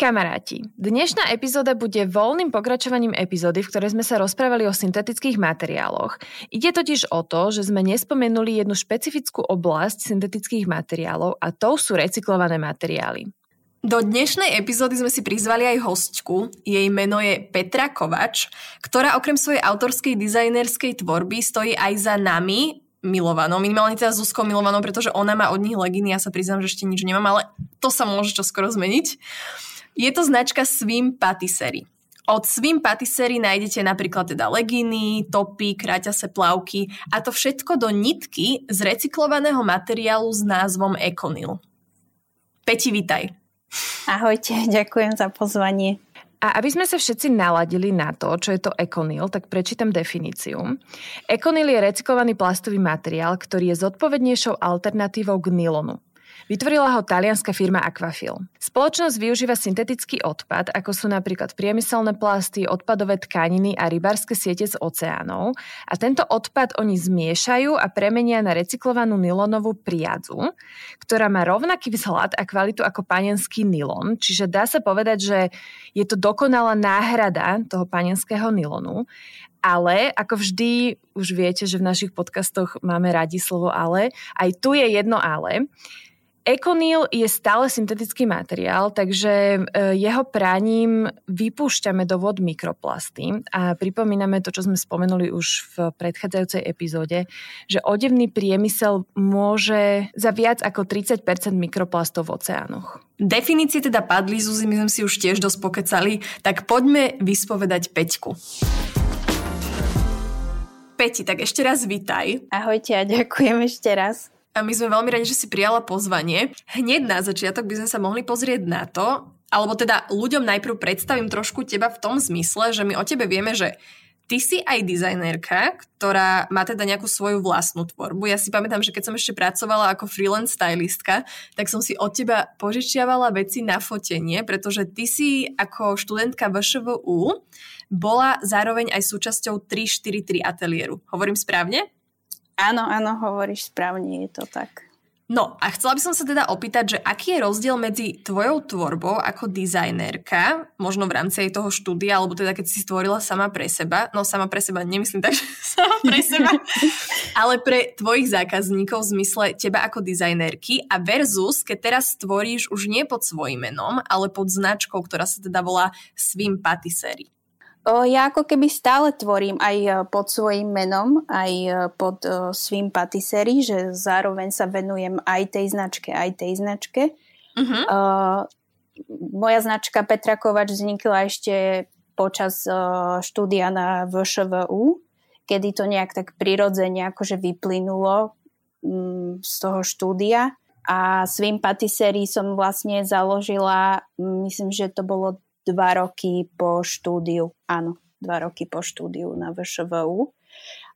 Kamaráti, dnešná epizóda bude voľným pokračovaním epizódy, v ktorej sme sa rozprávali o syntetických materiáloch. Ide totiž o to, že sme nespomenuli jednu špecifickú oblasť syntetických materiálov a to sú recyklované materiály. Do dnešnej epizódy sme si prizvali aj hostku. Jej meno je Petra Kovač, ktorá okrem svojej autorskej dizajnerskej tvorby stojí aj za nami, milovanou, minimálne teda Zuzkou milovanou, pretože ona má od nich leginy, ja sa priznám, že ešte nič nemám, ale to sa môže čoskoro zmeniť. Je to značka Swim Patisserie. Od Swim Patisserie nájdete napríklad teda leginy, topy, kráťase plavky a to všetko do nitky z recyklovaného materiálu s názvom Econil. Peti, vitaj. Ahojte, ďakujem za pozvanie. A aby sme sa všetci naladili na to, čo je to ekonil, tak prečítam definíciu. Ekonil je recyklovaný plastový materiál, ktorý je zodpovednejšou alternatívou k nylonu. Vytvorila ho talianská firma Aquafil. Spoločnosť využíva syntetický odpad, ako sú napríklad priemyselné plasty, odpadové tkaniny a rybárske siete z oceánov a tento odpad oni zmiešajú a premenia na recyklovanú nylonovú priadzu, ktorá má rovnaký vzhľad a kvalitu ako panenský nylon, čiže dá sa povedať, že je to dokonalá náhrada toho panenského nylonu ale ako vždy, už viete, že v našich podcastoch máme radi slovo ale, aj tu je jedno ale. Econil je stále syntetický materiál, takže e, jeho práním vypúšťame do vod mikroplasty a pripomíname to, čo sme spomenuli už v predchádzajúcej epizóde, že odevný priemysel môže za viac ako 30% mikroplastov v oceánoch. Definície teda padli, Zuzi, my sme si už tiež dosť pokecali, tak poďme vyspovedať Peťku. Peti, tak ešte raz vitaj. Ahojte a ďakujem ešte raz. A my sme veľmi radi, že si prijala pozvanie. Hneď na začiatok by sme sa mohli pozrieť na to, alebo teda ľuďom najprv predstavím trošku teba v tom zmysle, že my o tebe vieme, že ty si aj dizajnerka, ktorá má teda nejakú svoju vlastnú tvorbu. Ja si pamätám, že keď som ešte pracovala ako freelance stylistka, tak som si od teba požičiavala veci na fotenie, pretože ty si ako študentka VŠVU bola zároveň aj súčasťou 343 ateliéru. Hovorím správne? Áno, áno, hovoríš správne, je to tak. No a chcela by som sa teda opýtať, že aký je rozdiel medzi tvojou tvorbou ako dizajnérka, možno v rámci aj toho štúdia, alebo teda keď si stvorila sama pre seba, no sama pre seba, nemyslím tak, že sama pre seba, ale pre tvojich zákazníkov v zmysle teba ako dizajnérky a versus, keď teraz stvoríš už nie pod svojím menom, ale pod značkou, ktorá sa teda volá Swim Patisserie. Ja ako keby stále tvorím aj e, pod svojim menom, aj e, pod e, svým patisserie, že zároveň sa venujem aj tej značke, aj tej značke. Uh-huh. Uh, moja značka Petra Kovač vznikla ešte počas uh, štúdia na VŠVU, kedy to nejak tak prirodzene akože vyplynulo um, z toho štúdia. A svým patisserie som vlastne založila, myslím, že to bolo dva roky po štúdiu. Áno, dva roky po štúdiu na VŠVU.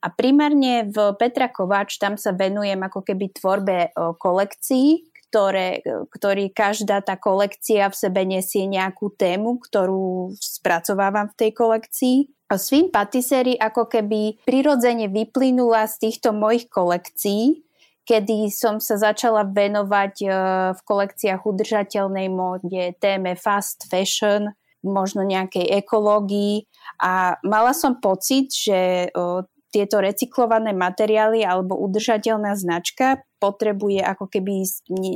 A primárne v Petra Kováč tam sa venujem ako keby tvorbe kolekcií, ktoré, ktorý každá tá kolekcia v sebe nesie nejakú tému, ktorú spracovávam v tej kolekcii. A svým patisserie ako keby prirodzene vyplynula z týchto mojich kolekcií, kedy som sa začala venovať v kolekciách udržateľnej móde, téme fast fashion, možno nejakej ekológii. A mala som pocit, že tieto recyklované materiály alebo udržateľná značka potrebuje ako keby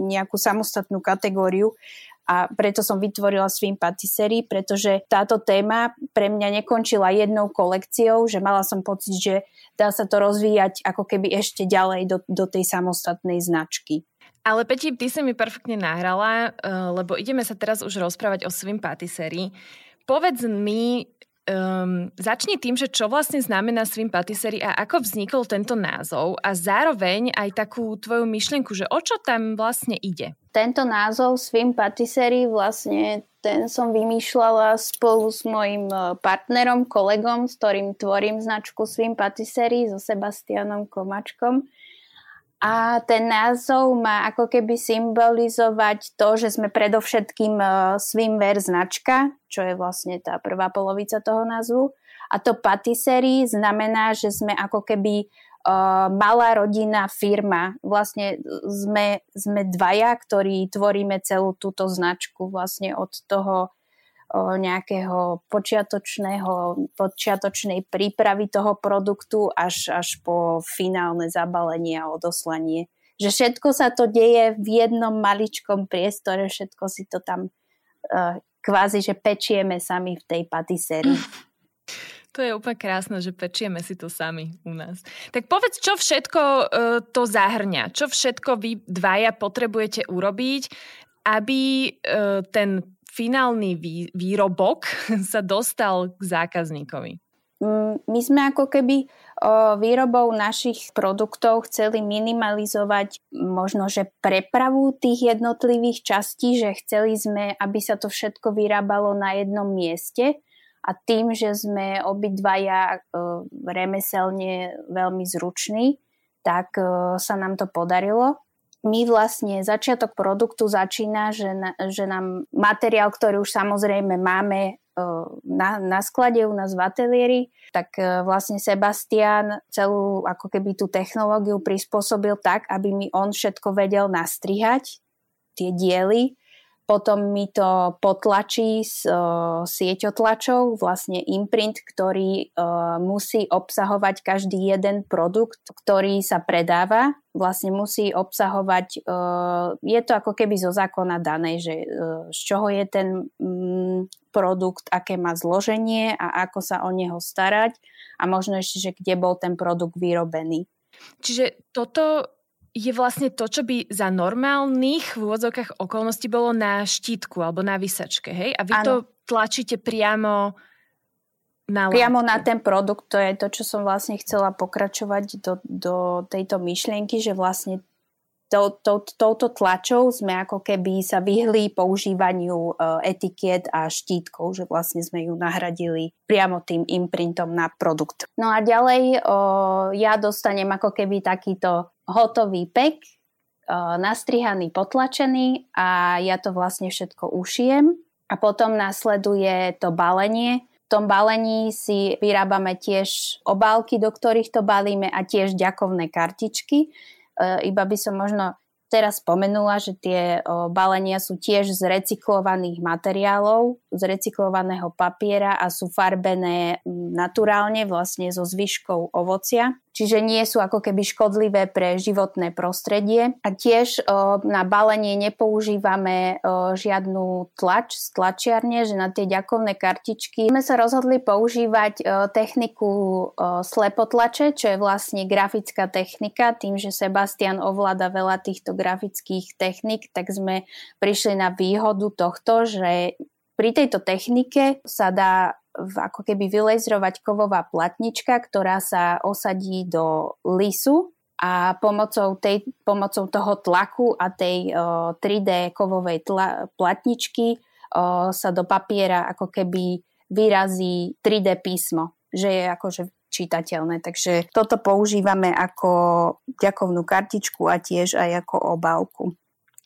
nejakú samostatnú kategóriu a preto som vytvorila svým patisserie, pretože táto téma pre mňa nekončila jednou kolekciou, že mala som pocit, že dá sa to rozvíjať ako keby ešte ďalej do, do tej samostatnej značky. Ale Peti, ty si mi perfektne nahrala, uh, lebo ideme sa teraz už rozprávať o svým patisserie. Povedz mi, um, začni tým, že čo vlastne znamená svým patisserie a ako vznikol tento názov a zároveň aj takú tvoju myšlienku, že o čo tam vlastne ide. Tento názov Swim Patisserie vlastne ten som vymýšľala spolu s mojim e, partnerom, kolegom, s ktorým tvorím značku Swim Patisserie so Sebastianom Komačkom. A ten názov má ako keby symbolizovať to, že sme predovšetkým e, swimwear značka, čo je vlastne tá prvá polovica toho názvu. A to patisserie znamená, že sme ako keby malá rodinná firma. Vlastne sme, sme dvaja, ktorí tvoríme celú túto značku vlastne od toho nejakého počiatočného, počiatočnej prípravy toho produktu až, až po finálne zabalenie a odoslanie. Že všetko sa to deje v jednom maličkom priestore, všetko si to tam uh, kvázi, že pečieme sami v tej patisérii. To je úplne krásne, že pečieme si to sami u nás. Tak povedz, čo všetko uh, to zahrňa? Čo všetko vy dvaja potrebujete urobiť, aby uh, ten finálny vý, výrobok sa dostal k zákazníkovi? Mm, my sme ako keby výrobou našich produktov chceli minimalizovať možno, že prepravu tých jednotlivých častí, že chceli sme, aby sa to všetko vyrábalo na jednom mieste a tým, že sme obidvaja uh, remeselne veľmi zruční, tak uh, sa nám to podarilo. My vlastne začiatok produktu začína, že, na, že nám materiál, ktorý už samozrejme máme uh, na, na sklade u nás v ateliéri, tak vlastne Sebastian celú ako keby tú technológiu prispôsobil tak, aby mi on všetko vedel nastrihať, tie diely, potom mi to potlačí s uh, sieťotlačou, vlastne imprint, ktorý uh, musí obsahovať každý jeden produkt, ktorý sa predáva. Vlastne musí obsahovať, uh, je to ako keby zo zákona dané, že uh, z čoho je ten um, produkt, aké má zloženie a ako sa o neho starať a možno ešte, že kde bol ten produkt vyrobený. Čiže toto je vlastne to, čo by za normálnych v úvodzovkách okolností bolo na štítku alebo na vysačke, hej? A vy ano. to tlačíte priamo na Priamo na ten produkt, to je to, čo som vlastne chcela pokračovať do, do tejto myšlienky, že vlastne to, to, touto tlačou sme ako keby sa vyhli používaniu uh, etikiet a štítkov, že vlastne sme ju nahradili priamo tým imprintom na produkt. No a ďalej uh, ja dostanem ako keby takýto hotový pek, nastrihaný, potlačený a ja to vlastne všetko ušijem. A potom nasleduje to balenie. V tom balení si vyrábame tiež obálky, do ktorých to balíme a tiež ďakovné kartičky. E, iba by som možno teraz spomenula, že tie balenia sú tiež z recyklovaných materiálov, z recyklovaného papiera a sú farbené naturálne vlastne so zvyškou ovocia čiže nie sú ako keby škodlivé pre životné prostredie. A tiež o, na balenie nepoužívame o, žiadnu tlač z tlačiarne, že na tie ďakovné kartičky sme sa rozhodli používať o, techniku slepotlače, čo je vlastne grafická technika. Tým, že Sebastian ovláda veľa týchto grafických technik, tak sme prišli na výhodu tohto, že pri tejto technike sa dá ako keby vylezrovať kovová platnička, ktorá sa osadí do lisu a pomocou, tej, pomocou toho tlaku a tej o, 3D kovovej tla, platničky o, sa do papiera ako keby vyrazí 3D písmo, že je akože čitateľné. Takže toto používame ako ďakovnú kartičku a tiež aj ako obálku.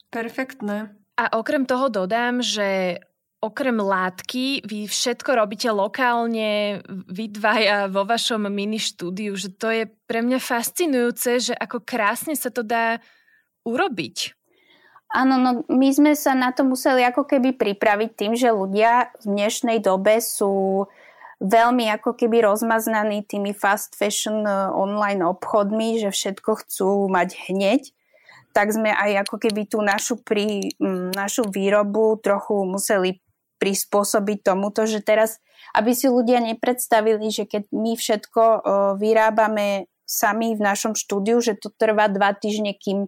Perfektné. A okrem toho dodám, že okrem látky vy všetko robíte lokálne, vy dvaja vo vašom mini štúdiu, že to je pre mňa fascinujúce, že ako krásne sa to dá urobiť. Áno, no my sme sa na to museli ako keby pripraviť tým, že ľudia v dnešnej dobe sú veľmi ako keby rozmaznaní tými fast fashion eh, online obchodmi, že všetko chcú mať hneď tak sme aj ako keby tú našu, pri, našu výrobu trochu museli prispôsobiť tomuto, že teraz, aby si ľudia nepredstavili, že keď my všetko vyrábame sami v našom štúdiu, že to trvá dva týždne, kým,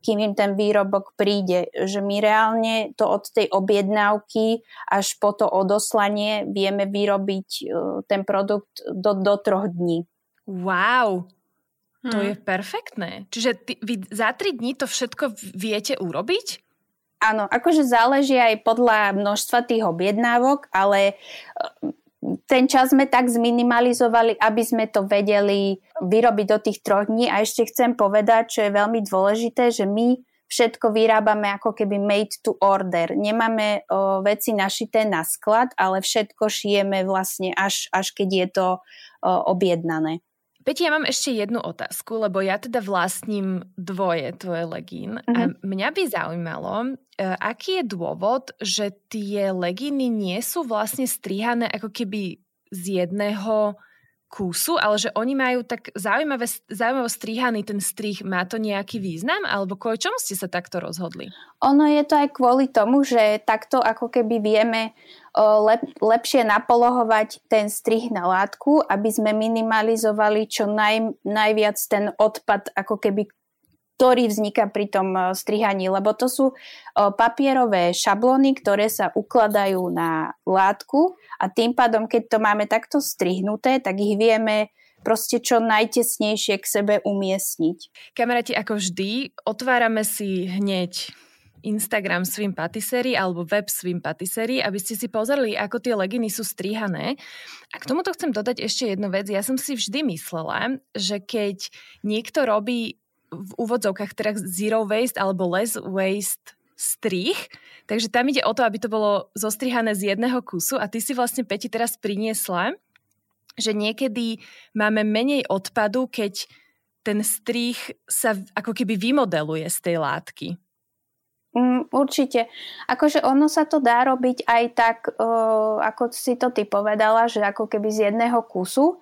kým im ten výrobok príde. Že my reálne to od tej objednávky až po to odoslanie vieme vyrobiť ten produkt do, do troch dní. Wow, to hmm. je perfektné. Čiže ty, vy za tri dní to všetko viete urobiť? Áno, akože záleží aj podľa množstva tých objednávok, ale ten čas sme tak zminimalizovali, aby sme to vedeli vyrobiť do tých troch dní. A ešte chcem povedať, čo je veľmi dôležité, že my všetko vyrábame ako keby made to order. Nemáme o, veci našité na sklad, ale všetko šijeme vlastne až, až keď je to o, objednané. Peti, ja mám ešte jednu otázku, lebo ja teda vlastním dvoje tvoje legín mm-hmm. a mhm. mňa by zaujímalo, e, aký je dôvod, že tie legíny nie sú vlastne strihané ako keby z jedného kúsu, ale že oni majú tak zaujímavé, zaujímavé strihaný ten strih. Má to nejaký význam? Alebo kvôli čomu ste sa takto rozhodli? Ono je to aj kvôli tomu, že takto ako keby vieme lep, lepšie napolohovať ten strih na látku, aby sme minimalizovali čo naj, najviac ten odpad, ako keby ktorý vzniká pri tom strihaní, lebo to sú papierové šablóny, ktoré sa ukladajú na látku a tým pádom, keď to máme takto strihnuté, tak ich vieme proste čo najtesnejšie k sebe umiestniť. Kamaráti, ako vždy, otvárame si hneď Instagram Swim Patisserie alebo web Swim Patisserie, aby ste si pozreli, ako tie leginy sú strihané. A k tomuto chcem dodať ešte jednu vec. Ja som si vždy myslela, že keď niekto robí v úvodzovkách teraz zero waste alebo less waste strih, takže tam ide o to, aby to bolo zostrihané z jedného kusu a ty si vlastne Peti teraz priniesla, že niekedy máme menej odpadu, keď ten strih sa ako keby vymodeluje z tej látky. Mm, určite. Akože ono sa to dá robiť aj tak, uh, ako si to ty povedala, že ako keby z jedného kusu.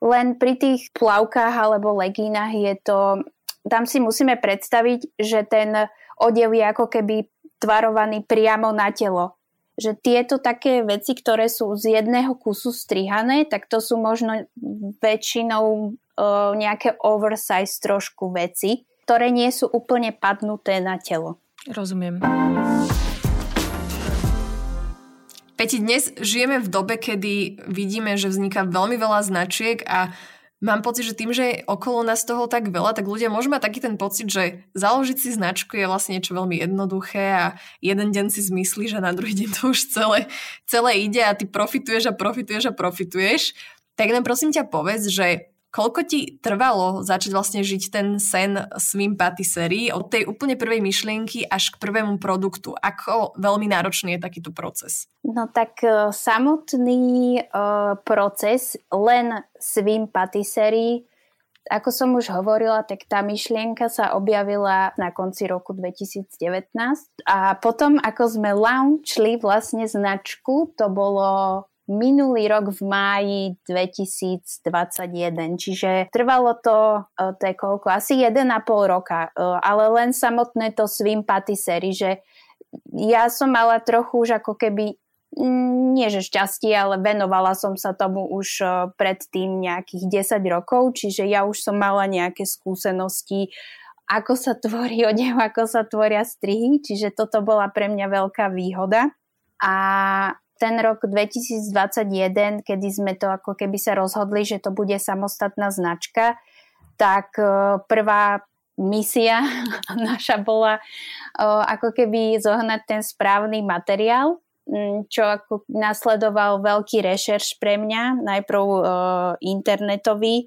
Len pri tých plavkách alebo legínach je to, tam si musíme predstaviť, že ten odev je ako keby tvarovaný priamo na telo. Že tieto také veci, ktoré sú z jedného kusu strihané, tak to sú možno väčšinou uh, nejaké oversize trošku veci, ktoré nie sú úplne padnuté na telo. Rozumiem. Peti, dnes žijeme v dobe, kedy vidíme, že vzniká veľmi veľa značiek a mám pocit, že tým, že je okolo nás toho tak veľa, tak ľudia môžu mať taký ten pocit, že založiť si značku je vlastne niečo veľmi jednoduché a jeden deň si zmyslí, že na druhý deň to už celé, celé ide a ty profituješ a profituješ a profituješ. Tak len prosím ťa povedz, že Koľko ti trvalo začať vlastne žiť ten sen svým patisserie od tej úplne prvej myšlienky až k prvému produktu? Ako veľmi náročný je takýto proces? No tak uh, samotný uh, proces len svým patisserie ako som už hovorila, tak tá myšlienka sa objavila na konci roku 2019 a potom, ako sme launchli vlastne značku, to bolo minulý rok v máji 2021. Čiže trvalo to, e, to je koľko, asi 1,5 roka, e, ale len samotné to svým patisserie, že ja som mala trochu už ako keby mm, nie že šťastie, ale venovala som sa tomu už e, predtým nejakých 10 rokov, čiže ja už som mala nejaké skúsenosti, ako sa tvorí odev, ako sa tvoria strihy, čiže toto bola pre mňa veľká výhoda. A ten rok 2021, kedy sme to ako keby sa rozhodli, že to bude samostatná značka, tak e, prvá misia naša bola e, ako keby zohnať ten správny materiál, čo ako nasledoval veľký rešerš pre mňa, najprv uh, internetový,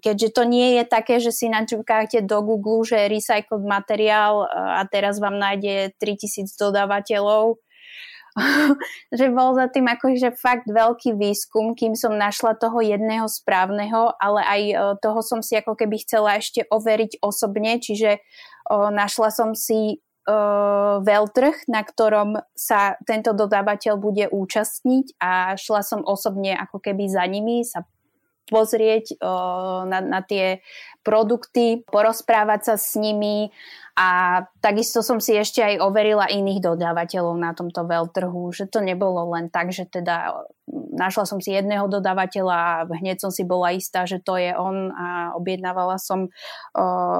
keďže to nie je také, že si načúkáte do Google, že recycled materiál a teraz vám nájde 3000 dodávateľov, že bol za tým akože fakt veľký výskum, kým som našla toho jedného správneho, ale aj e, toho som si ako keby chcela ešte overiť osobne, čiže o, našla som si uh, veľtrh, na ktorom sa tento dodávateľ bude účastniť a šla som osobne ako keby za nimi sa pozrieť uh, na, na tie produkty, porozprávať sa s nimi a takisto som si ešte aj overila iných dodávateľov na tomto veľtrhu, že to nebolo len tak, že teda našla som si jedného dodávateľa a hneď som si bola istá, že to je on a objednávala som o,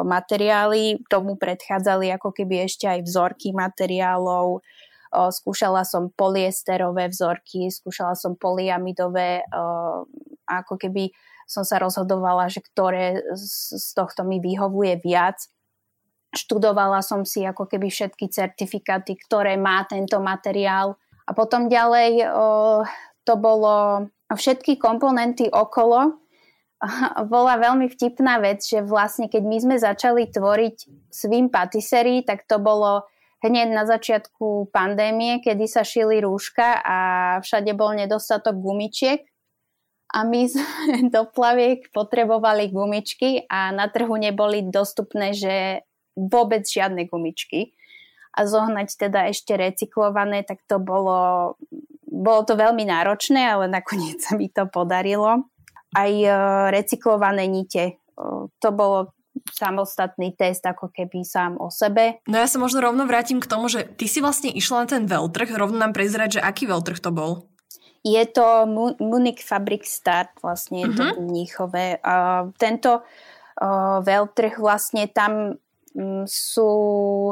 materiály. Tomu predchádzali ako keby ešte aj vzorky materiálov. O, skúšala som poliesterové vzorky, skúšala som poliamidové, o, ako keby som sa rozhodovala, že ktoré z, tohto mi vyhovuje viac študovala som si ako keby všetky certifikáty, ktoré má tento materiál. A potom ďalej o, to bolo všetky komponenty okolo. Bola veľmi vtipná vec, že vlastne keď my sme začali tvoriť svým patisserie, tak to bolo hneď na začiatku pandémie, kedy sa šili rúška a všade bol nedostatok gumičiek a my sme do plaviek potrebovali gumičky a na trhu neboli dostupné, že vôbec žiadne gumičky. A zohnať teda ešte recyklované, tak to bolo, bolo to veľmi náročné, ale nakoniec sa mi to podarilo. Aj e, recyklované nite, e, to bolo samostatný test ako keby sám o sebe. No ja sa možno rovno vrátim k tomu, že ty si vlastne išla na ten veľtrh, rovno nám prezrať, že aký veľtrh to bol. Je to Munich Fabric Start, vlastne je to mhm. v Mníchove. Uh, tento uh, veľtrh vlastne tam um, sú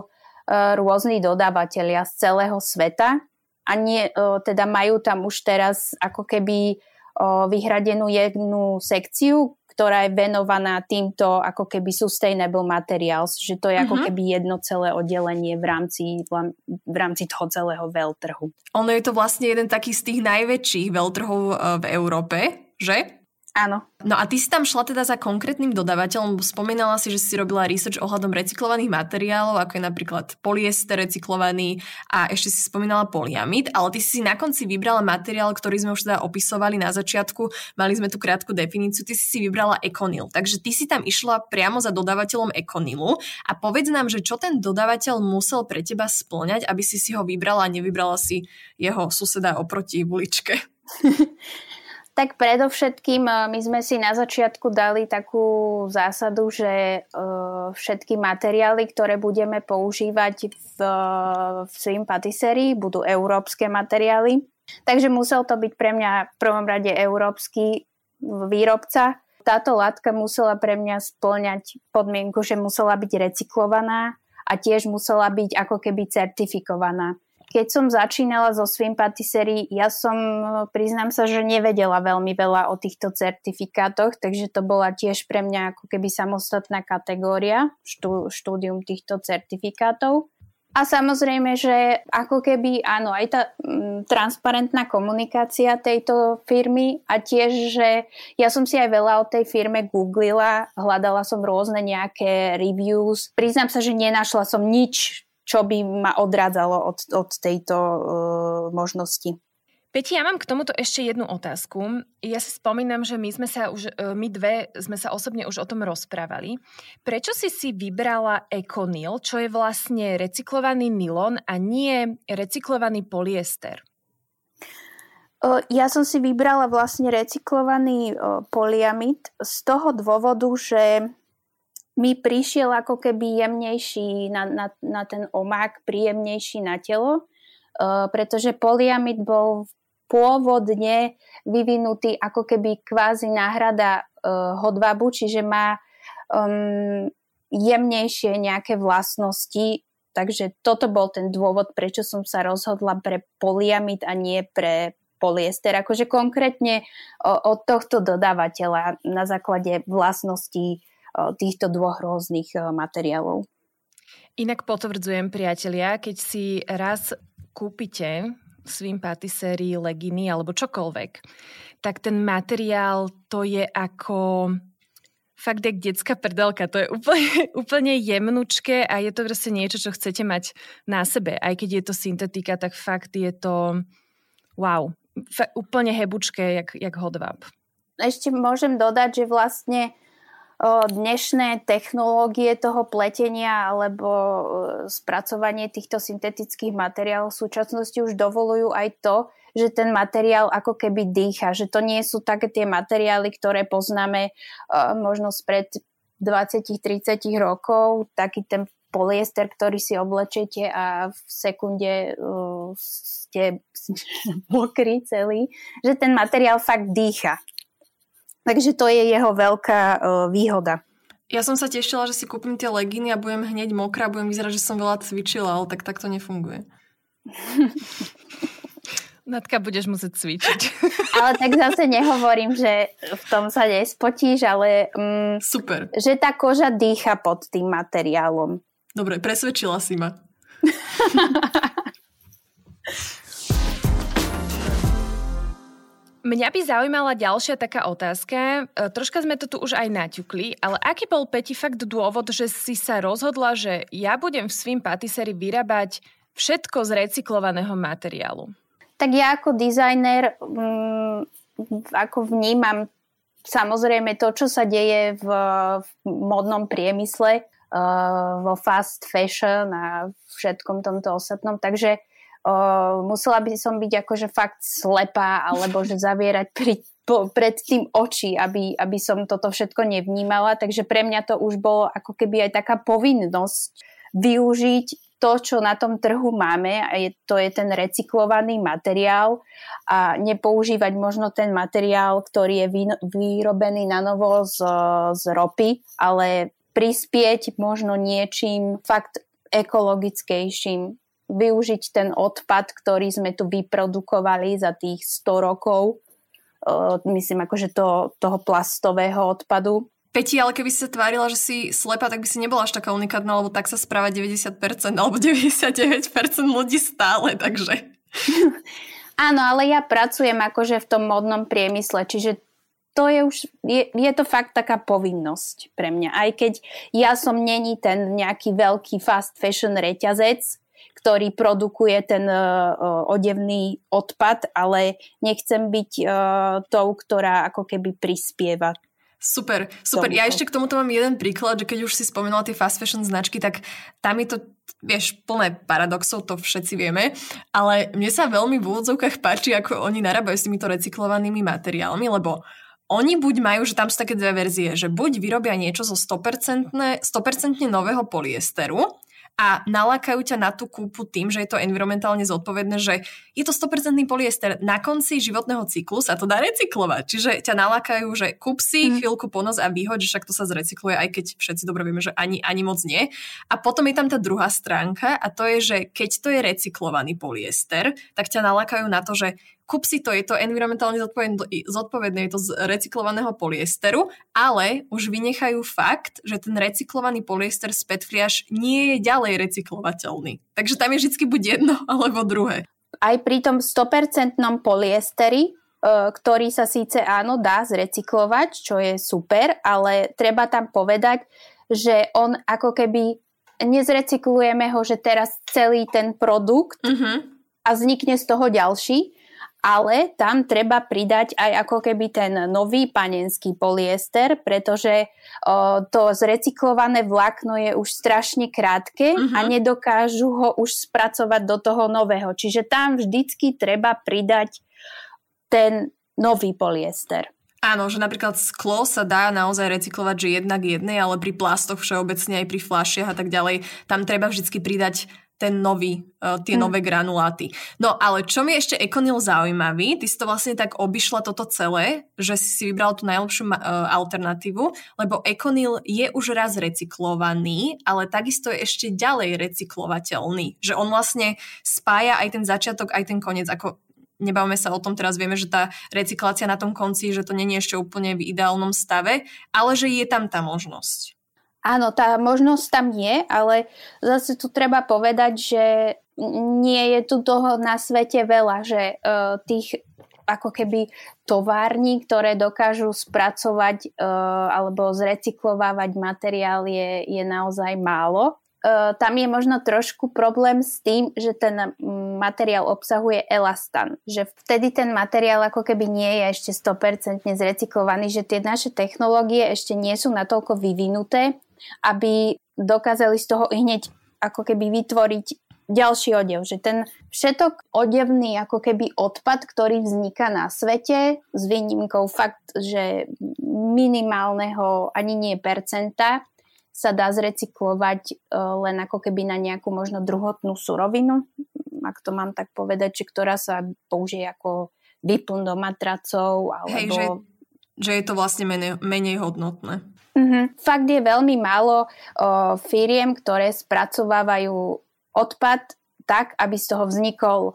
uh, rôzni dodávateľia z celého sveta a nie, uh, teda majú tam už teraz ako keby uh, vyhradenú jednu sekciu, ktorá je venovaná týmto ako keby sustainable materials, že to je ako uh-huh. keby jedno celé oddelenie v rámci, v rámci toho celého veľtrhu. Ono je to vlastne jeden taký z tých najväčších veľtrhov eh, v Európe, že? Áno. No a ty si tam šla teda za konkrétnym dodávateľom, spomínala si, že si robila research ohľadom recyklovaných materiálov, ako je napríklad polyester recyklovaný a ešte si spomínala polyamid, ale ty si na konci vybrala materiál, ktorý sme už teda opisovali na začiatku, mali sme tu krátku definíciu, ty si si vybrala Econil. Takže ty si tam išla priamo za dodávateľom Econilu a povedz nám, že čo ten dodávateľ musel pre teba splňať, aby si si ho vybrala a nevybrala si jeho suseda oproti v uličke. Tak predovšetkým eh, my sme si na začiatku dali takú zásadu, že eh, všetky materiály, ktoré budeme používať v, v svým patisserii, budú európske materiály. Takže musel to byť pre mňa v prvom rade európsky výrobca. Táto látka musela pre mňa splňať podmienku, že musela byť recyklovaná a tiež musela byť ako keby certifikovaná. Keď som začínala so svým patisserie, ja som, priznám sa, že nevedela veľmi veľa o týchto certifikátoch, takže to bola tiež pre mňa ako keby samostatná kategória, štú, štúdium týchto certifikátov. A samozrejme, že ako keby, áno, aj tá m, mm, transparentná komunikácia tejto firmy a tiež, že ja som si aj veľa o tej firme googlila, hľadala som rôzne nejaké reviews. Priznám sa, že nenašla som nič čo by ma odrádzalo od, od tejto uh, možnosti. Peti, ja mám k tomuto ešte jednu otázku. Ja si spomínam, že my sme sa už, e, my dve sme sa osobne už o tom rozprávali. Prečo si si vybrala Econil, čo je vlastne recyklovaný nylon a nie recyklovaný polyester? Ja som si vybrala vlastne recyklovaný polyamid z toho dôvodu, že mi prišiel ako keby jemnejší na, na, na ten omák, príjemnejší na telo, uh, pretože polyamid bol pôvodne vyvinutý ako keby kvázi náhrada uh, hodvabu, čiže má um, jemnejšie nejaké vlastnosti, takže toto bol ten dôvod, prečo som sa rozhodla pre polyamid a nie pre polyester. Akože konkrétne od tohto dodávateľa na základe vlastností týchto dvoch rôznych materiálov. Inak potvrdzujem, priatelia, keď si raz kúpite svým patisserii leginy alebo čokoľvek, tak ten materiál to je ako fakt jak detská prdelka. To je úplne, úplne jemnučké a je to proste niečo, čo chcete mať na sebe. Aj keď je to syntetika, tak fakt je to wow. F- úplne hebučké, jak, jak hodvab. Ešte môžem dodať, že vlastne dnešné technológie toho pletenia alebo e, spracovanie týchto syntetických materiálov v súčasnosti už dovolujú aj to, že ten materiál ako keby dýcha, že to nie sú také tie materiály, ktoré poznáme uh, možno spred 20-30 rokov, taký ten polyester, ktorý si oblečete a v sekunde uh, ste mokrí celý, že ten materiál fakt dýcha. Takže to je jeho veľká výhoda. Ja som sa tešila, že si kúpim tie leginy a budem hneď mokrá, budem vyzerať, že som veľa cvičila, ale tak, tak to nefunguje. Natka, budeš musieť cvičiť. ale tak zase nehovorím, že v tom sa nespotíš, ale... Um, Super. Že tá koža dýcha pod tým materiálom. Dobre, presvedčila si ma. Mňa by zaujímala ďalšia taká otázka. E, troška sme to tu už aj naťukli, ale aký bol Peti fakt dôvod, že si sa rozhodla, že ja budem v svým patisserie vyrábať všetko z recyklovaného materiálu? Tak ja ako dizajner m, mm, ako vnímam samozrejme to, čo sa deje v, v modnom priemysle, uh, vo fast fashion a všetkom tomto ostatnom. Takže uh, musela by som byť akože fakt slepá alebo že zavierať pri, po, pred tým oči, aby, aby som toto všetko nevnímala. Takže pre mňa to už bolo ako keby aj taká povinnosť využiť to, čo na tom trhu máme, a je, to je ten recyklovaný materiál. A nepoužívať možno ten materiál, ktorý je vy, vyrobený na novo z, z ropy, ale prispieť možno niečím fakt ekologickejším využiť ten odpad, ktorý sme tu vyprodukovali za tých 100 rokov, myslím akože to, toho plastového odpadu. Peti, ale keby si sa tvárila, že si slepa, tak by si nebola až taká unikátna, lebo tak sa správa 90% alebo 99% ľudí stále, takže... Áno, ale ja pracujem akože v tom modnom priemysle, čiže to je už, je, je to fakt taká povinnosť pre mňa. Aj keď ja som není ten nejaký veľký fast fashion reťazec, ktorý produkuje ten uh, odevný odpad, ale nechcem byť uh, tou, ktorá ako keby prispieva Super, super. Ja ešte k tomuto mám jeden príklad, že keď už si spomenula tie fast fashion značky, tak tam je to, vieš, plné paradoxov, to všetci vieme, ale mne sa veľmi v úvodzovkách páči, ako oni narábajú s týmito recyklovanými materiálmi, lebo oni buď majú, že tam sú také dve verzie, že buď vyrobia niečo zo 100%, 100% nového polyesteru, a nalákajú ťa na tú kúpu tým, že je to environmentálne zodpovedné, že je to 100% polyester. Na konci životného cyklu sa to dá recyklovať. Čiže ťa nalákajú, že kúp si mm. chvíľku ponos a výhoď, že však to sa zrecykluje, aj keď všetci dobre vieme, že ani, ani moc nie. A potom je tam tá druhá stránka a to je, že keď to je recyklovaný polyester, tak ťa nalákajú na to, že kúp si to, je to environmentálne zodpovedné, je to z recyklovaného polyesteru, ale už vynechajú fakt, že ten recyklovaný polyester z PET nie je ďalej recyklovateľný. Takže tam je vždy buď jedno alebo druhé. Aj pri tom 100% polyesteri, e, ktorý sa síce áno dá zrecyklovať, čo je super, ale treba tam povedať, že on ako keby nezrecyklujeme ho, že teraz celý ten produkt uh-huh. a vznikne z toho ďalší, ale tam treba pridať aj ako keby ten nový panenský polyester, pretože o, to zrecyklované vlákno je už strašne krátke uh-huh. a mhm. nedokážu ho už spracovať do toho nového. Čiže tam vždycky treba pridať ten nový polyester. Áno, že napríklad sklo sa dá naozaj recyklovať, že jednak jednej, ale pri plastoch všeobecne aj pri fľašiach a tak ďalej, tam treba vždycky pridať ten nový, uh, tie mm. nové granuláty. No ale čo mi ešte Econil zaujímavý, ty si to vlastne tak obišla toto celé, že si si vybral tú najlepšiu uh, alternatívu, lebo Econil je už raz recyklovaný, ale takisto je ešte ďalej recyklovateľný. Že on vlastne spája aj ten začiatok, aj ten koniec. Ako nebavme sa o tom, teraz vieme, že tá recyklácia na tom konci, že to je ešte úplne v ideálnom stave, ale že je tam tá možnosť. Áno, tá možnosť tam je, ale zase tu treba povedať, že nie je tu toho na svete veľa, že uh, tých ako keby tovární, ktoré dokážu spracovať uh, alebo zrecyklovávať materiál je, je naozaj málo. Uh, tam je možno trošku problém s tým, že ten materiál obsahuje elastan, že vtedy ten materiál ako keby nie je ešte 100% zrecyklovaný, že tie naše technológie ešte nie sú natoľko vyvinuté, aby dokázali z toho hneď ako keby vytvoriť ďalší odev, že ten všetok odevný ako keby odpad, ktorý vzniká na svete, s výnimkou fakt, že minimálneho ani nie percenta, sa dá zrecyklovať e, len ako keby na nejakú možno druhotnú surovinu, ak to mám tak povedať, že ktorá sa použije ako výplň do matracov alebo... Hej, že, že je to vlastne menej, menej hodnotné. Mm-hmm. Fakt je veľmi málo o, firiem, ktoré spracovávajú odpad tak, aby z toho vznikol o,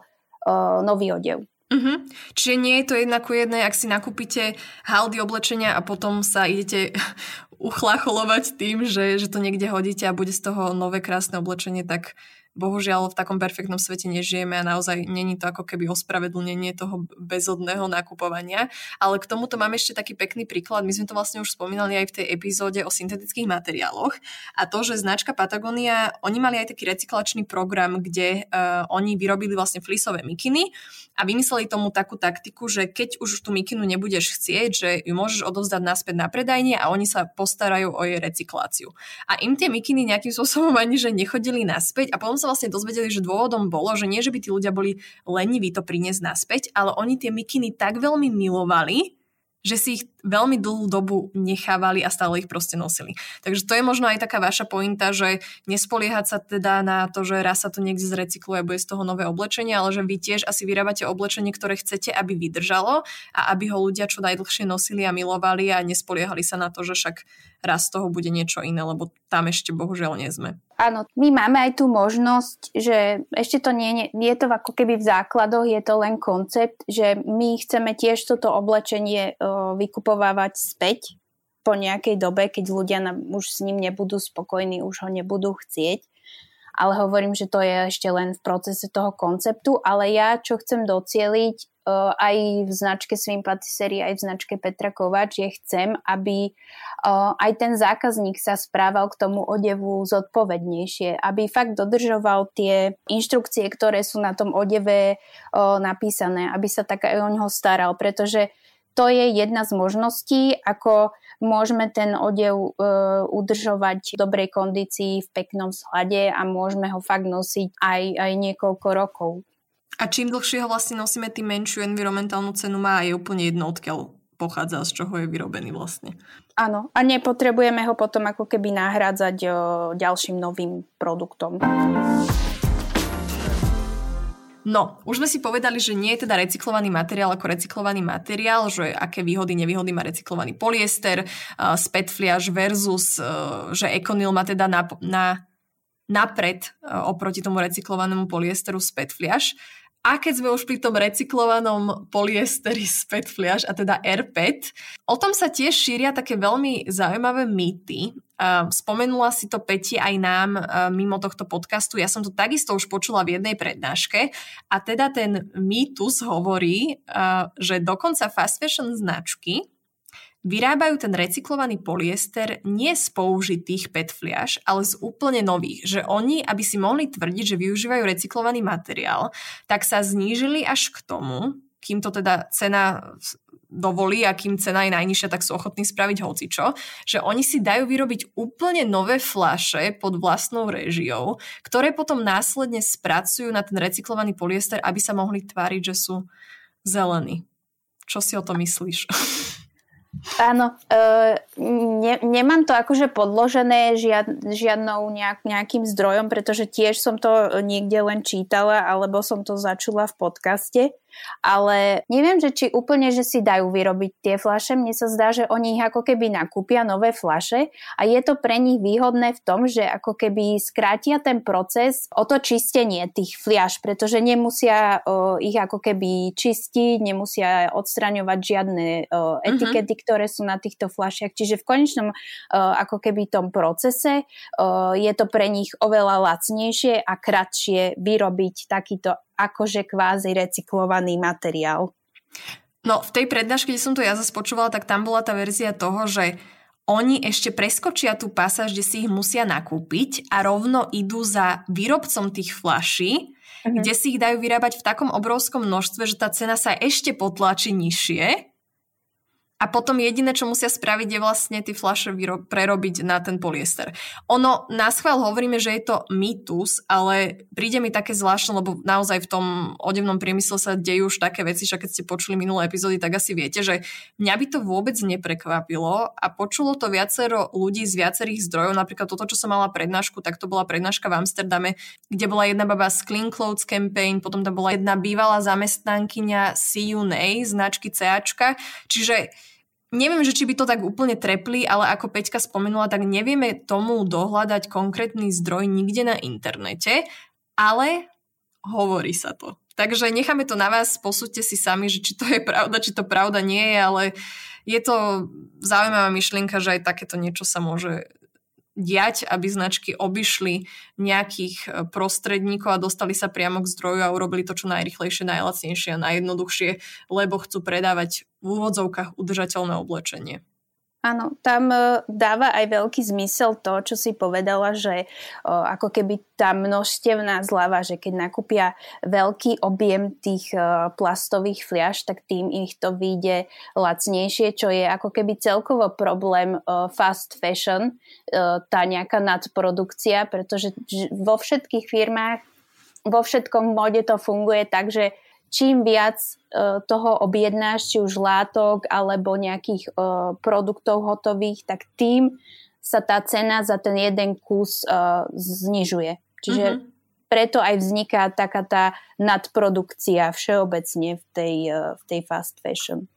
nový odev. Mm-hmm. Čiže nie je to jednak jedné, ak si nakúpite haldy oblečenia a potom sa idete uchlacholovať tým, že, že to niekde hodíte a bude z toho nové krásne oblečenie, tak bohužiaľ v takom perfektnom svete nežijeme a naozaj není to ako keby ospravedlnenie toho bezodného nakupovania. Ale k tomuto máme ešte taký pekný príklad. My sme to vlastne už spomínali aj v tej epizóde o syntetických materiáloch. A to, že značka Patagonia, oni mali aj taký recyklačný program, kde uh, oni vyrobili vlastne flisové mikiny a vymysleli tomu takú taktiku, že keď už tú mikinu nebudeš chcieť, že ju môžeš odovzdať naspäť na predajne a oni sa postarajú o jej recykláciu. A im tie mikiny nejakým spôsobom ani že nechodili naspäť a potom sa vlastne dozvedeli, že dôvodom bolo, že nie, že by tí ľudia boli leniví to priniesť naspäť, ale oni tie mikiny tak veľmi milovali, že si ich veľmi dlhú dobu nechávali a stále ich proste nosili. Takže to je možno aj taká vaša pointa, že nespoliehať sa teda na to, že raz sa to niekde zrecykluje bude z toho nové oblečenie, ale že vy tiež asi vyrábate oblečenie, ktoré chcete, aby vydržalo a aby ho ľudia čo najdlhšie nosili a milovali a nespoliehali sa na to, že však raz z toho bude niečo iné, lebo tam ešte bohužiaľ nie sme. Áno, my máme aj tú možnosť, že ešte to nie, nie je to ako keby v základoch, je to len koncept, že my chceme tiež toto oblečenie uh, vykupovávať späť po nejakej dobe, keď ľudia nám, už s ním nebudú spokojní, už ho nebudú chcieť. Ale hovorím, že to je ešte len v procese toho konceptu, ale ja čo chcem docieliť uh, aj v značke Swim Patisserie, aj v značke Petra Kovač, je chcem, aby uh, aj ten zákazník sa správal k tomu odevu zodpovednejšie, aby fakt dodržoval tie inštrukcie, ktoré sú na tom odeve uh, napísané, aby sa tak aj o neho staral, pretože to je jedna z možností, ako môžeme ten odev e, udržovať v dobrej kondícii, v peknom vzhľade a môžeme ho fakt nosiť aj, aj niekoľko rokov. A čím dlhšie ho vlastne nosíme, tým menšiu environmentálnu cenu má a je úplne jedno, odkiaľ pochádza, z čoho je vyrobený vlastne. Áno, a nepotrebujeme ho potom ako keby nahrádzať o, ďalším novým produktom. No, už sme si povedali, že nie je teda recyklovaný materiál ako recyklovaný materiál, že aké výhody, nevýhody má recyklovaný polyester, uh, späť fliaž versus, uh, že Econil má teda na, na napred uh, oproti tomu recyklovanému polyesteru späť fliaž. A keď sme už pri tom recyklovanom polyesteri z PET fliaž, a teda AirPET, o tom sa tiež šíria také veľmi zaujímavé mýty. Spomenula si to Peti aj nám mimo tohto podcastu. Ja som to takisto už počula v jednej prednáške. A teda ten mýtus hovorí, že dokonca fast fashion značky Vyrábajú ten recyklovaný polyester nie z použitých PET fliaž, ale z úplne nových. Že oni, aby si mohli tvrdiť, že využívajú recyklovaný materiál, tak sa znížili až k tomu, kým to teda cena dovolí a kým cena je najnižšia, tak sú ochotní spraviť hocičo, že oni si dajú vyrobiť úplne nové flaše pod vlastnou režiou, ktoré potom následne spracujú na ten recyklovaný polyester, aby sa mohli tváriť, že sú zelení. Čo si o to myslíš? Áno, e, ne, nemám to akože podložené žiad, žiadnou nejak, nejakým zdrojom, pretože tiež som to niekde len čítala alebo som to začula v podcaste ale neviem, že či úplne, že si dajú vyrobiť tie flaše. Mne sa zdá, že oni ich ako keby nakúpia nové flaše a je to pre nich výhodné v tom, že ako keby skrátia ten proces o to čistenie tých fliaš, pretože nemusia o, ich ako keby čistiť, nemusia odstraňovať žiadne o, mhm. etikety, uh-huh. ktoré sú na týchto flašiach. Čiže v konečnom o, ako keby tom procese o, je to pre nich oveľa lacnejšie a kratšie vyrobiť takýto akože kvázi recyklovaný materiál. No, v tej prednáške, kde som to ja zase počúvala, tak tam bola tá verzia toho, že oni ešte preskočia tú pasáž, kde si ich musia nakúpiť a rovno idú za výrobcom tých flaší, uh-huh. kde si ich dajú vyrábať v takom obrovskom množstve, že tá cena sa ešte potlačí nižšie a potom jediné, čo musia spraviť, je vlastne tie fľaše vyro- prerobiť na ten polyester. Ono, na schvál hovoríme, že je to mýtus, ale príde mi také zvláštne, lebo naozaj v tom odevnom priemysle sa dejú už také veci, že keď ste počuli minulé epizódy, tak asi viete, že mňa by to vôbec neprekvapilo a počulo to viacero ľudí z viacerých zdrojov. Napríklad toto, čo som mala prednášku, tak to bola prednáška v Amsterdame, kde bola jedna baba z Clean Clothes Campaign, potom tam bola jedna bývalá zamestnankyňa CUNA, značky CAčka, čiže Neviem, že či by to tak úplne trepli, ale ako Peťka spomenula, tak nevieme tomu dohľadať konkrétny zdroj nikde na internete, ale hovorí sa to. Takže necháme to na vás, posúďte si sami, že či to je pravda, či to pravda nie je, ale je to zaujímavá myšlienka, že aj takéto niečo sa môže diať, aby značky obišli nejakých e, prostredníkov a dostali sa priamo k zdroju a urobili to čo najrychlejšie, najlacnejšie a najjednoduchšie, lebo chcú predávať v úvodzovkách udržateľné oblečenie. Áno, tam e, dáva aj veľký zmysel to, čo si povedala, že o, ako keby tá množstevná zľava, že keď nakúpia veľký objem tých e, plastových fliaž, tak tým ich to vyjde lacnejšie, čo je ako keby celkovo problém fast fashion, tá nejaká nadprodukcia, pretože vo všetkých firmách, vo všetkom mode to funguje tak, že čím viac uh, toho objednáš, či už látok alebo nejakých uh, produktov hotových, tak tým sa tá cena za ten jeden kus uh, znižuje. Čiže mm-hmm. preto aj vzniká taká tá nadprodukcia všeobecne v tej, v tej fast fashion.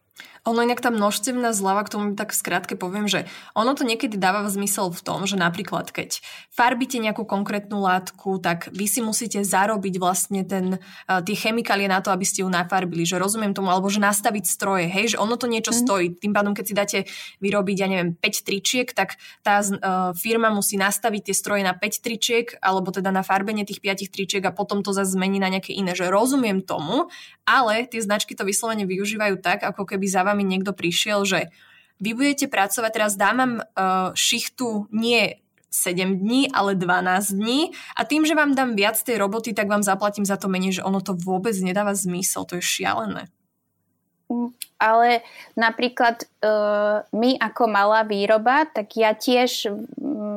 Ono inak tá množstevná zľava, k tomu tak skrátke poviem, že ono to niekedy dáva zmysel v tom, že napríklad keď farbíte nejakú konkrétnu látku, tak vy si musíte zarobiť vlastne ten, uh, tie chemikálie na to, aby ste ju nafarbili, že rozumiem tomu, alebo že nastaviť stroje, hej, že ono to niečo mm. stojí. Tým pádom, keď si dáte vyrobiť, ja neviem, 5 tričiek, tak tá uh, firma musí nastaviť tie stroje na 5 tričiek, alebo teda na farbenie tých 5 tričiek a potom to zase zmení na nejaké iné, že rozumiem tomu, ale tie značky to vyslovene využívajú tak, ako keby za vami niekto prišiel, že vy budete pracovať, teraz dám vám uh, šichtu nie 7 dní, ale 12 dní a tým, že vám dám viac tej roboty, tak vám zaplatím za to menej, že ono to vôbec nedáva zmysel, to je šialené. Mm, ale napríklad uh, my ako malá výroba, tak ja tiež um,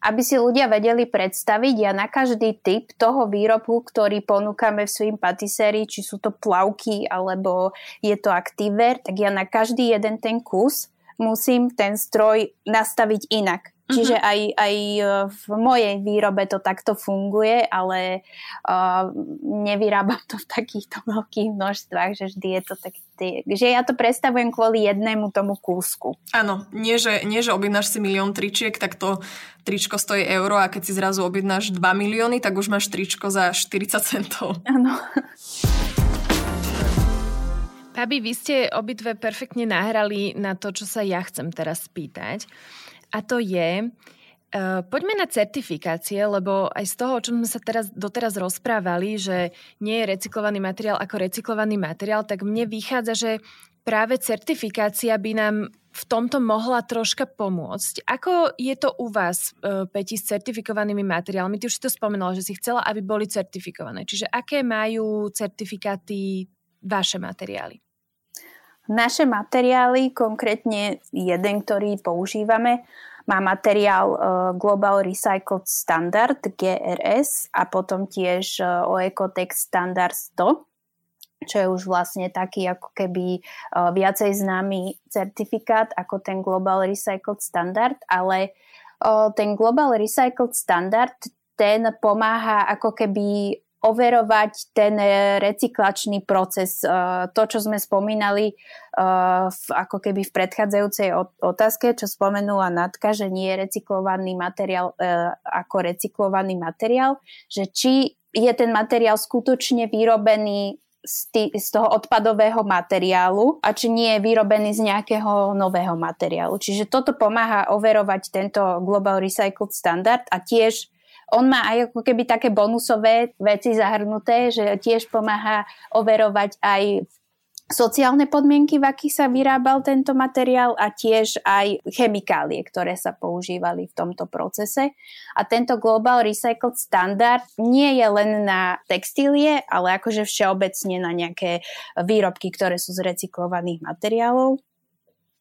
aby si ľudia vedeli predstaviť, ja na každý typ toho výrobku, ktorý ponúkame v svojim patisérii, či sú to plavky alebo je to aktíver, tak ja na každý jeden ten kus musím ten stroj nastaviť inak. Čiže mhm. aj, aj e, v mojej výrobe to takto funguje, ale uh, nevyrábam to v takýchto veľkých množstvách, že vždy je to tak, že ja to predstavujem kvôli jednému tomu kúsku. Áno, nie že, nie, že objednáš si milión tričiek, tak to tričko stojí euro a keď si zrazu objednáš 2 milióny, tak už máš tričko za 40 centov. Áno. Pabi, vy ste obidve perfektne nahrali na to, čo sa ja chcem teraz spýtať. A to je, Uh, poďme na certifikácie, lebo aj z toho, o čom sme sa teraz, doteraz rozprávali, že nie je recyklovaný materiál ako recyklovaný materiál, tak mne vychádza, že práve certifikácia by nám v tomto mohla troška pomôcť. Ako je to u vás, uh, Peti, s certifikovanými materiálmi? Ty už si to spomenula, že si chcela, aby boli certifikované. Čiže aké majú certifikáty vaše materiály? Naše materiály, konkrétne jeden, ktorý používame, má materiál uh, Global Recycled Standard GRS a potom tiež uh, Oecotex Standard 100 čo je už vlastne taký ako keby uh, viacej známy certifikát ako ten Global Recycled Standard, ale ten Global Recycled Standard ten pomáha ako keby overovať ten e, recyklačný proces. E, to, čo sme spomínali e, ako keby v predchádzajúcej otázke, čo spomenula Natka, že nie je recyklovaný materiál ako recyklovaný materiál, že či je ten materiál skutočne vyrobený z, z toho odpadového materiálu a či nie je vyrobený z nejakého nového materiálu. Čiže toto pomáha overovať tento Global Recycled Standard a tiež on má aj ako keby také bonusové veci zahrnuté, že tiež pomáha overovať aj sociálne podmienky, v akých sa vyrábal tento materiál a tiež aj chemikálie, ktoré sa používali v tomto procese. A tento Global Recycled Standard nie je len na textílie, ale akože všeobecne na nejaké výrobky, ktoré sú z recyklovaných materiálov.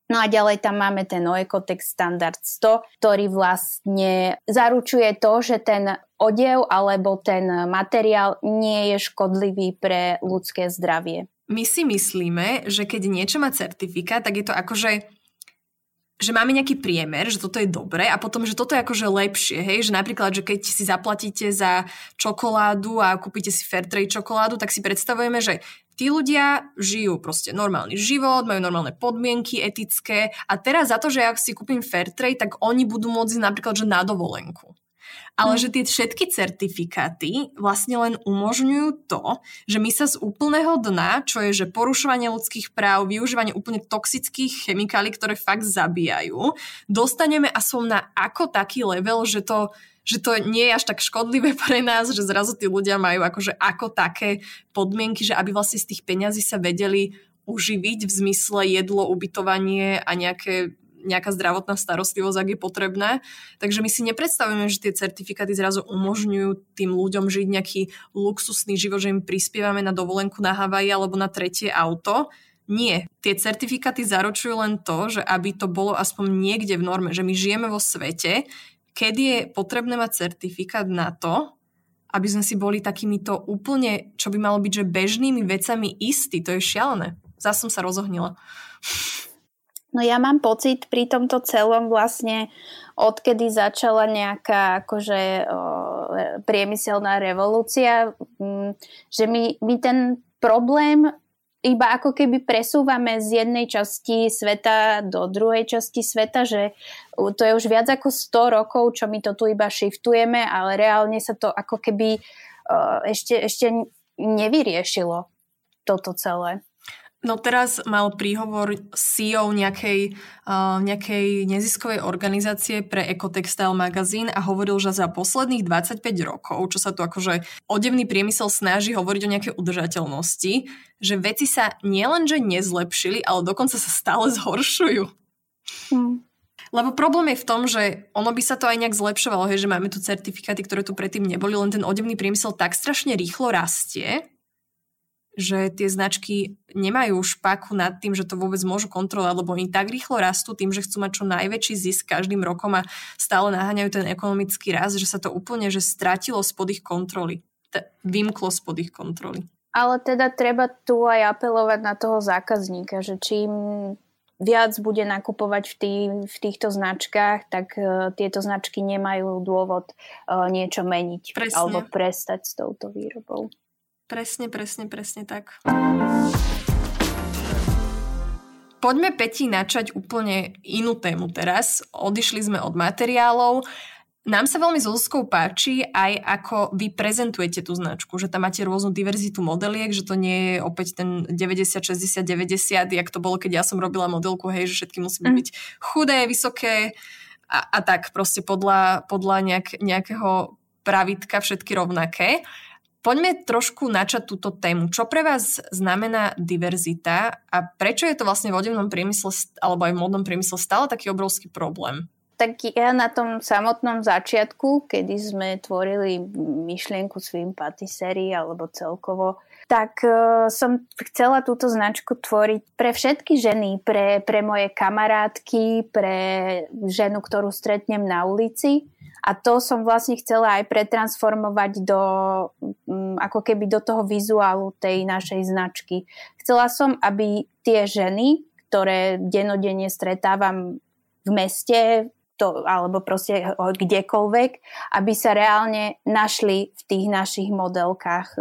No a ďalej tam máme ten Oecotex Standard 100, ktorý vlastne zaručuje to, že ten odev alebo ten materiál nie je škodlivý pre ľudské zdravie. My si myslíme, že keď niečo má certifikát, tak je to akože že máme nejaký priemer, že toto je dobré a potom, že toto je akože lepšie, hej, že napríklad, že keď si zaplatíte za čokoládu a kúpite si Fairtrade čokoládu, tak si predstavujeme, že tí ľudia žijú proste normálny život, majú normálne podmienky etické a teraz za to, že ak si kúpim Fairtrade, tak oni budú môcť napríklad, že na dovolenku. ale mm. že tie všetky certifikáty vlastne len umožňujú to, že my sa z úplného dna, čo je, že porušovanie ľudských práv, využívanie úplne toxických chemikálií, ktoré fakt zabíjajú, dostaneme aspoň na ako taký level, že to že to nie je až tak škodlivé pre nás, že zrazu tí ľudia majú akože ako také podmienky, že aby vlastne z tých peňazí sa vedeli uživiť v zmysle jedlo, ubytovanie a nejaké nejaká zdravotná starostlivosť, ak je potrebné. Takže my si nepredstavujeme, že tie certifikáty zrazu umožňujú tým ľuďom žiť nejaký luxusný život, že im prispievame na dovolenku na Havaji alebo na tretie auto. Nie. Tie certifikáty zaručujú len to, že aby to bolo aspoň niekde v norme, že my žijeme vo svete, kedy je potrebné mať certifikát na to, aby sme si boli takýmito úplne, čo by malo byť, že bežnými vecami istí. To je šialené. Zas som sa rozohnila. No ja mám pocit pri tomto celom vlastne, odkedy začala nejaká akože o, priemyselná revolúcia, m, že my, my ten problém iba ako keby presúvame z jednej časti sveta do druhej časti sveta, že to je už viac ako 100 rokov, čo my to tu iba shiftujeme, ale reálne sa to ako keby uh, ešte, ešte nevyriešilo toto celé. No teraz mal príhovor CEO nejakej, uh, nejakej neziskovej organizácie pre Ecotextile magazín a hovoril, že za posledných 25 rokov, čo sa tu akože odevný priemysel snaží hovoriť o nejakej udržateľnosti, že veci sa nielenže nezlepšili, ale dokonca sa stále zhoršujú. Hmm. Lebo problém je v tom, že ono by sa to aj nejak zlepšovalo, hej, že máme tu certifikáty, ktoré tu predtým neboli, len ten odevný priemysel tak strašne rýchlo rastie, že tie značky nemajú špaku nad tým, že to vôbec môžu kontrolovať, lebo oni tak rýchlo rastú tým, že chcú mať čo najväčší zisk každým rokom a stále naháňajú ten ekonomický rast, že sa to úplne že stratilo spod ich kontroly. Vymklo spod ich kontroly. Ale teda treba tu aj apelovať na toho zákazníka, že čím viac bude nakupovať v, tý, v týchto značkách, tak uh, tieto značky nemajú dôvod uh, niečo meniť Presne. alebo prestať s touto výrobou. Presne, presne, presne tak. Poďme, Peti, načať úplne inú tému teraz. Odišli sme od materiálov. Nám sa veľmi so Zuzkou páči aj ako vy prezentujete tú značku, že tam máte rôznu diverzitu modeliek, že to nie je opäť ten 90, 60, 90, jak to bolo, keď ja som robila modelku, hej, že všetky musí byť chudé, vysoké a, a tak proste podľa, podľa nejak, nejakého pravitka všetky rovnaké. Poďme trošku načať túto tému. Čo pre vás znamená diverzita a prečo je to vlastne v odevnom priemysle alebo aj v modnom priemysle stále taký obrovský problém? Tak ja na tom samotnom začiatku, kedy sme tvorili myšlienku svým patisserie alebo celkovo, tak uh, som chcela túto značku tvoriť pre všetky ženy, pre, pre moje kamarátky, pre ženu, ktorú stretnem na ulici a to som vlastne chcela aj pretransformovať do, mm, ako keby do toho vizuálu tej našej značky. Chcela som, aby tie ženy, ktoré denodenne stretávam v meste, to, alebo proste kdekoľvek, aby sa reálne našli v tých našich modelkách,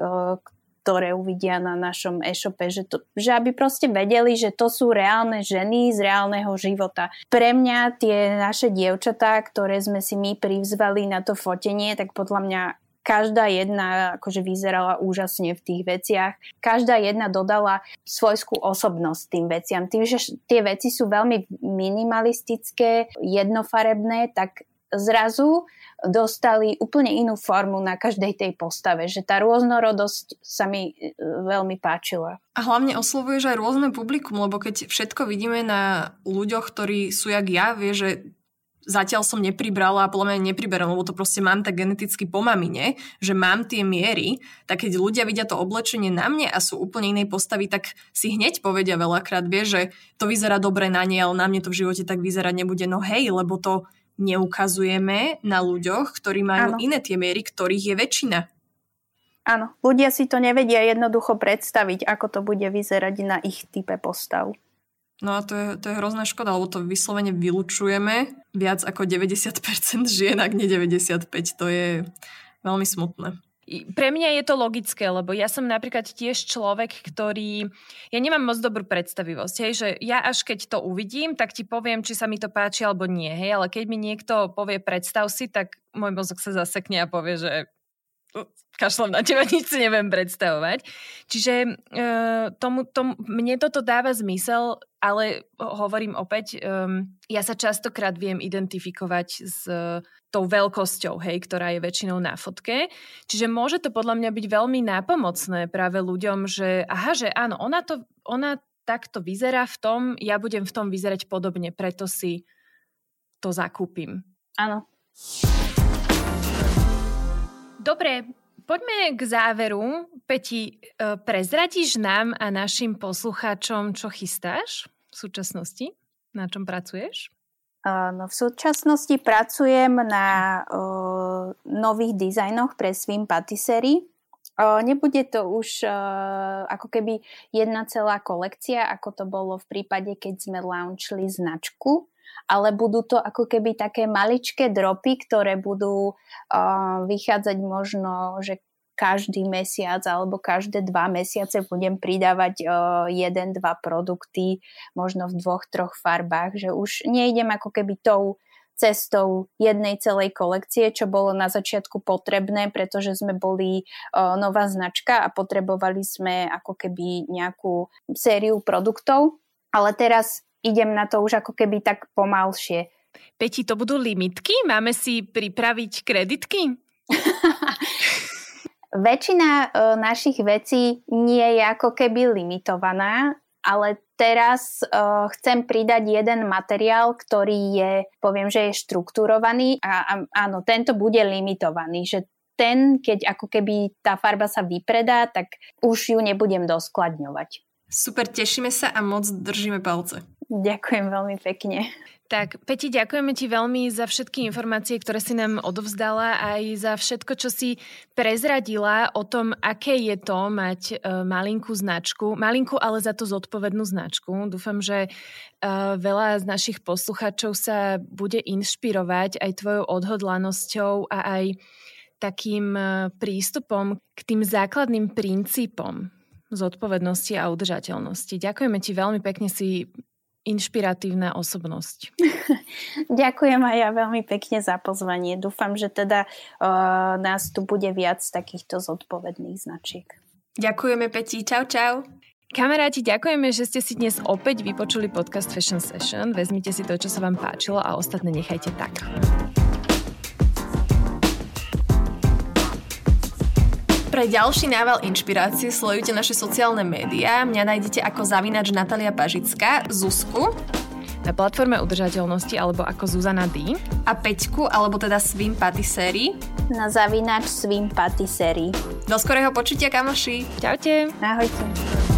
ktoré uvidia na našom e-shope, že, to, že aby proste vedeli, že to sú reálne ženy z reálneho života. Pre mňa tie naše dievčatá, ktoré sme si my privzvali na to fotenie, tak podľa mňa každá jedna akože vyzerala úžasne v tých veciach. Každá jedna dodala svojskú osobnosť tým veciam. Tým, že tie veci sú veľmi minimalistické, jednofarebné, tak zrazu dostali úplne inú formu na každej tej postave, že tá rôznorodosť sa mi e, veľmi páčila. A hlavne oslovuješ aj rôzne publikum, lebo keď všetko vidíme na ľuďoch, ktorí sú jak ja, vie, že zatiaľ som nepribrala a podľa mňa nepriberám, lebo to proste mám tak geneticky po mamine, že mám tie miery, tak keď ľudia vidia to oblečenie na mne a sú úplne inej postavy, tak si hneď povedia veľakrát, vie, že to vyzerá dobre na nie, ale na mne to v živote tak vyzerať nebude. No hej, lebo to neukazujeme na ľuďoch, ktorí majú ano. iné tie miery, ktorých je väčšina. Áno, ľudia si to nevedia jednoducho predstaviť, ako to bude vyzerať na ich type postav. No a to je, to je hrozná škoda, lebo to vyslovene vylučujeme viac ako 90% žien, ak nie 95%. To je veľmi smutné. Pre mňa je to logické, lebo ja som napríklad tiež človek, ktorý... Ja nemám moc dobrú predstavivosť, hej, že ja až keď to uvidím, tak ti poviem, či sa mi to páči alebo nie, hej, ale keď mi niekto povie predstav si, tak môj mozog sa zasekne a povie, že kašlom na teba, nič si neviem predstavovať. Čiže e, tomu, tomu, mne toto dáva zmysel, ale hovorím opäť, um, ja sa častokrát viem identifikovať s uh, tou veľkosťou, hej, ktorá je väčšinou na fotke. Čiže môže to podľa mňa byť veľmi nápomocné práve ľuďom, že aha, že áno, ona, to, ona takto vyzerá v tom, ja budem v tom vyzerať podobne, preto si to zakúpim. Áno. Dobre, poďme k záveru. Peti, e, prezradíš nám a našim poslucháčom, čo chystáš v súčasnosti? Na čom pracuješ? No, v súčasnosti pracujem na uh, nových dizajnoch pre Swim Patisserie. Nebude to už uh, ako keby jedna celá kolekcia, ako to bolo v prípade, keď sme launchli značku, ale budú to ako keby také maličké dropy, ktoré budú uh, vychádzať možno, že každý mesiac alebo každé dva mesiace budem pridávať uh, jeden, dva produkty, možno v dvoch, troch farbách, že už nejdem ako keby tou cestou jednej celej kolekcie, čo bolo na začiatku potrebné, pretože sme boli uh, nová značka a potrebovali sme ako keby nejakú sériu produktov, ale teraz idem na to už ako keby tak pomalšie. Peti, to budú limitky? Máme si pripraviť kreditky? Väčšina e, našich vecí nie je ako keby limitovaná, ale teraz e, chcem pridať jeden materiál, ktorý je, poviem, že je štruktúrovaný a, a áno, tento bude limitovaný, že ten, keď ako keby tá farba sa vypredá, tak už ju nebudem doskladňovať. Super, tešíme sa a moc držíme palce. Ďakujem veľmi pekne. Tak, Peti, ďakujeme ti veľmi za všetky informácie, ktoré si nám odovzdala, aj za všetko, čo si prezradila o tom, aké je to mať uh, malinkú značku. Malinkú, ale za to zodpovednú značku. Dúfam, že uh, veľa z našich posluchačov sa bude inšpirovať aj tvojou odhodlanosťou a aj takým uh, prístupom k tým základným princípom zodpovednosti a udržateľnosti. Ďakujeme ti veľmi pekne si inšpiratívna osobnosť. Ďakujem aj ja veľmi pekne za pozvanie. Dúfam, že teda uh, nás tu bude viac takýchto zodpovedných značiek. Ďakujeme Peti, čau čau. Kamaráti, ďakujeme, že ste si dnes opäť vypočuli podcast Fashion Session. Vezmite si to, čo sa vám páčilo a ostatné nechajte tak. Pre ďalší nával inšpirácie sledujte naše sociálne médiá. Mňa nájdete ako zavinač Natalia Pažická, Zuzku na platforme udržateľnosti alebo ako Zuzana D. A Peťku, alebo teda Swim Patisserie. Na zavinač Swim Patisserie. Do skorého počutia, kamoši. Čaute. Ahojte.